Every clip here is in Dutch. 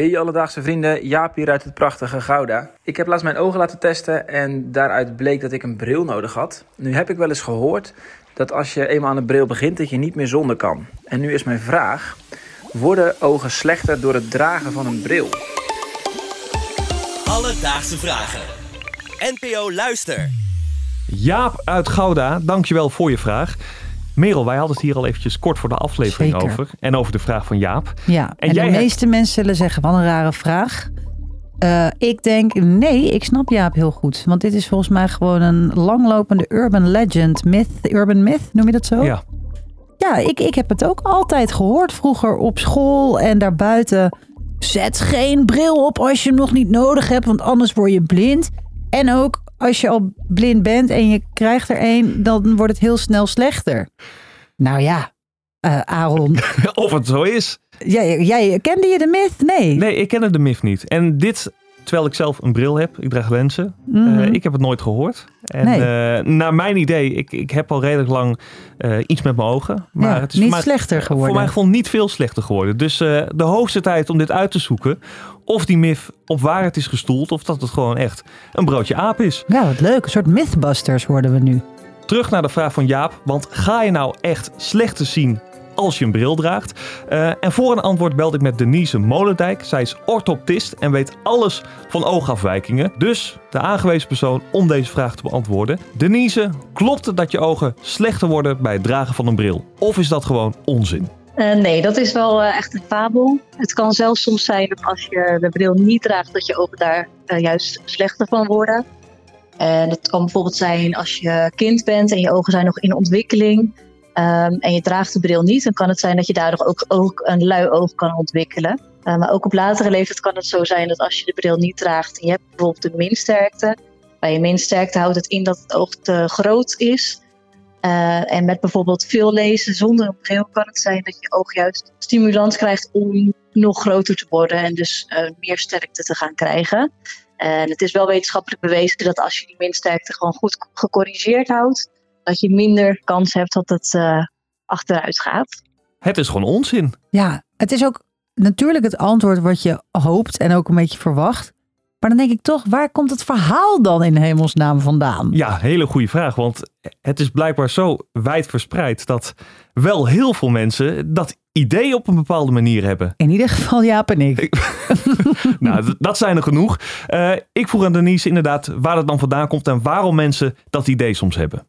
Hey alledaagse vrienden, Jaap hier uit het prachtige Gouda. Ik heb laatst mijn ogen laten testen en daaruit bleek dat ik een bril nodig had. Nu heb ik wel eens gehoord dat als je eenmaal aan een bril begint dat je niet meer zonder kan. En nu is mijn vraag, worden ogen slechter door het dragen van een bril? Alledaagse vragen. NPO Luister. Jaap uit Gouda, dankjewel voor je vraag. Merel, wij hadden het hier al eventjes kort voor de aflevering Zeker. over. En over de vraag van Jaap. Ja, en, jij de hebt- meeste mensen zullen zeggen, wat een rare vraag. Eh, ik denk, nee, ik snap Jaap heel goed. Want dit is volgens mij gewoon een langlopende urban legend, myth, urban myth, noem je dat zo? Ja, Ja, ik, ik heb het ook altijd gehoord vroeger op school en daarbuiten. Zet geen bril op als je hem nog niet nodig hebt, want anders word je blind. En ook als je al blind bent en je krijgt er een, dan wordt het heel snel slechter. Nou ja, eh, Aaron, of het zo is. jij, jij kende je de myth? Nee. Nee, ik ken het de MIF niet. En dit, terwijl ik zelf een bril heb, ik draag lenzen. Mhm. eh, ik heb het nooit gehoord. En Nee. eh, naar mijn idee, ik, ik heb al redelijk lang eh, iets met mijn ogen. Maar Ja, het is niet mij, slechter geworden. Voor mijn gevoel niet veel slechter geworden. Dus eh, de hoogste tijd om dit uit te zoeken. Of die MIF op waarheid is gestoeld. Of dat het gewoon echt een broodje aap is. Ja, wat leuk. Een soort mythbusters worden we nu. Terug naar de vraag van Jaap. Want ga je nou echt slecht te zien als je een bril draagt? Eh, en voor een antwoord belde ik met Denise Molendijk. Zij is orthoptist en weet alles van oogafwijkingen. Dus de aangewezen persoon om deze vraag te beantwoorden. Denise, klopt het dat je ogen slechter worden bij het dragen van een bril? Of is dat gewoon onzin? Eh, nee, dat is wel eh, echt een fabel. Het kan zelfs soms zijn dat als je de bril niet draagt, dat je ogen daar juist slechter van worden. En dat kan bijvoorbeeld zijn als je kind bent en je ogen zijn nog in ontwikkeling. Ehm, en je draagt de bril niet, dan kan het zijn dat je daardoor ook, ook een lui oog kan ontwikkelen. Eh, maar ook op latere leeftijd kan het zo zijn dat als je de bril niet draagt en je hebt bijvoorbeeld een minsterkte. Bij je minsterkte houdt het in dat het oog te groot is. Eh, en met bijvoorbeeld veel lezen zonder een bril kan het zijn dat je oog juist stimulans krijgt om nog groter te worden en dus eh, meer sterkte te gaan krijgen. En het is wel wetenschappelijk bewezen dat als je die minsterkte gewoon goed gecorrigeerd houdt, dat je minder kans hebt dat het eh, achteruit gaat. Het is gewoon onzin. Ja, het is ook natuurlijk het antwoord wat je hoopt en ook een beetje verwacht. Maar dan denk ik toch, waar komt het verhaal dan in hemelsnaam vandaan? Ja, hele goede vraag. Want het is blijkbaar zo wijd verspreid dat wel heel veel mensen dat idee op een bepaalde manier hebben. In ieder geval Jaap en ik. nou, dat zijn er genoeg. Eh, ik vroeg aan Denise inderdaad waar het dan vandaan komt en waarom mensen dat idee soms hebben.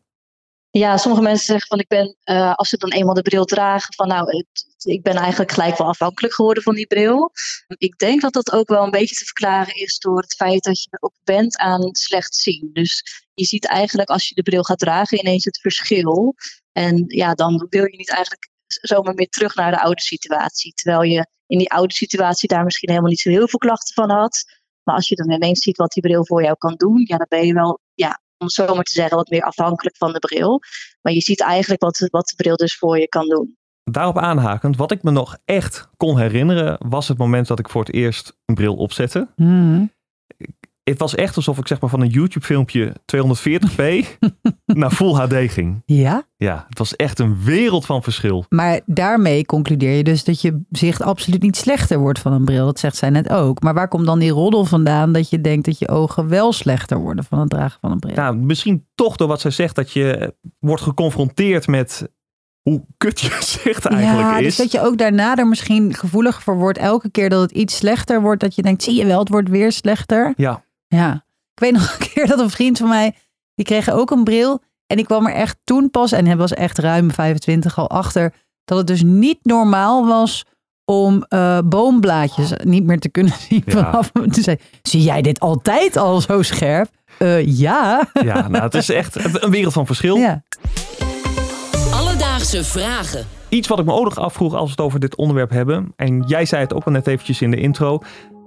Ja, sommige mensen zeggen van ik ben, eh, als ze dan eenmaal de bril dragen, van nou, ik ben eigenlijk gelijk wel afhankelijk geworden van die bril. Ik denk dat dat ook wel een beetje te verklaren is door het feit dat je ook bent aan slecht zien. Dus je ziet eigenlijk als je de bril gaat dragen ineens het verschil. En ja, dan wil je niet eigenlijk zomaar meer terug naar de oude situatie. Terwijl je in die oude situatie daar misschien helemaal niet zo heel veel klachten van had. Maar als je dan ineens ziet wat die bril voor jou kan doen, ja, dan ben je wel, ja, om het zo maar te zeggen, wat meer afhankelijk van de bril. Maar je ziet eigenlijk wat, wat de bril dus voor je kan doen. Daarop aanhakend, wat ik me nog echt kon herinneren, was het moment dat ik voor het eerst een bril opzette. Hmm. Het was echt alsof ik zeg maar van een YouTube filmpje 240p naar Full HD ging. Ja, Ja, het was echt een wereld van verschil. maar daarmee concludeer je dus dat je zicht absoluut niet slechter wordt van een bril. Dat zegt zij net ook. Maar waar komt dan die roddel vandaan dat je denkt dat je ogen wel slechter worden van het dragen van een bril? Nou, misschien toch door wat zij zegt dat je wordt geconfronteerd met hoe kut je zicht eigenlijk ja, is. dus dat je ook daarna er misschien gevoelig voor wordt. Elke keer dat het iets slechter wordt, dat je denkt, zie je wel, het wordt weer slechter. Ja, Ja, ik weet nog een keer dat een vriend van mij, die kreeg ook een bril. En ik kwam er echt toen pas, en hij was echt ruim 25 al achter, dat het dus niet normaal was om eh, boomblaadjes niet meer te kunnen zien Ja. vanaf. Toen zei, zie jij dit altijd al zo scherp? Eh, ja. ja nou, het is echt een wereld van verschil. ja. Alledaagse vragen. Iets wat ik me ook nog afvroeg als we het over dit onderwerp hebben. En jij zei het ook al net eventjes in de intro.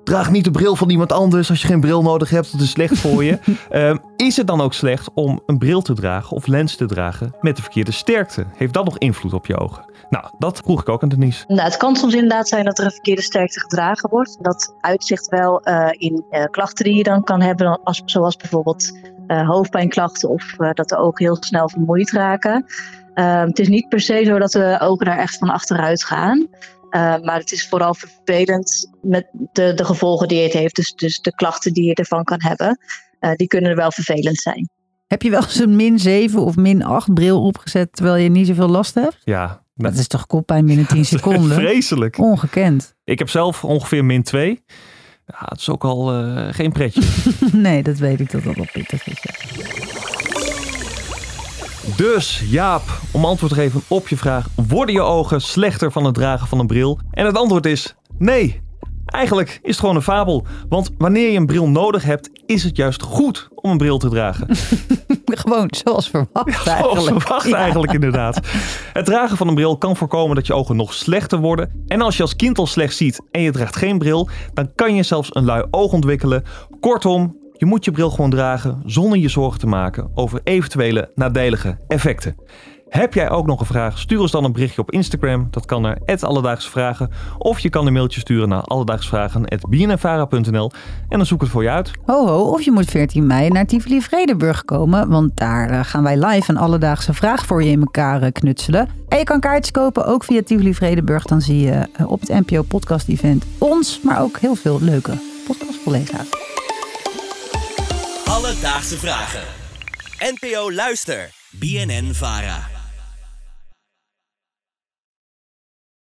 Draag niet de bril van iemand anders als je geen bril nodig hebt. Dat is slecht voor je. Ehm, is het dan ook slecht om een bril te dragen of lens te dragen met de verkeerde sterkte? Heeft dat nog invloed op je ogen? Nou, dat vroeg ik ook aan Denise. Nou, het kan soms inderdaad zijn dat er een verkeerde sterkte gedragen wordt. Dat uitzicht wel eh, in eh, klachten die je dan kan hebben, als, zoals bijvoorbeeld eh, hoofdpijnklachten of eh, dat de ogen heel snel vermoeid raken. Ehm, het is niet per se zo dat de ogen daar echt van achteruit gaan. Eh, maar het is vooral vervelend met de, de gevolgen die het heeft. Dus, dus de klachten die je ervan kan hebben, eh, die kunnen wel vervelend zijn. Heb je wel eens een min 7 of min 8 bril opgezet terwijl je niet zoveel last hebt? Ja, Dat is toch koppijn binnen 10 seconden? vreselijk. Ongekend. Ik heb zelf ongeveer min 2. Ja, het is ook al eh, geen pretje. Nee, dat weet ik dat dat wel pittig is. ja. Dus Jaap, om antwoord te geven op je vraag: worden je ogen slechter van het dragen van een bril? En het antwoord is nee. Eigenlijk is het gewoon een fabel. Want wanneer je een bril nodig hebt, is het juist goed om een bril te dragen. Gewoon zoals verwacht Zoals eigenlijk. verwacht Ja. eigenlijk inderdaad. Het dragen van een bril kan voorkomen dat je ogen nog slechter worden. En als je als kind al slecht ziet en je draagt geen bril, dan kan je zelfs een lui oog ontwikkelen. Kortom, je moet je bril gewoon dragen zonder je zorgen te maken over eventuele nadelige effecten. Heb jij ook nog een vraag? Stuur ons dan een berichtje op Instagram. Dat kan naar Alledaagse Vragen. Of je kan een mailtje sturen naar alledaagsvragen.bnnvara.nl en dan zoek ik het voor je uit. Ho ho, of je moet 14 mei naar Tivoli Vredenburg komen, want daar eh, gaan wij live een alledaagse vraag voor je in elkaar eh, knutselen. En je kan kaartjes kopen, ook via Tivoli Vredenburg. Dan zie je eh, op het NPO podcast event ons, maar ook heel veel leuke podcastcollega's. Alledaagse vragen. NPO Luister. BNN Vara.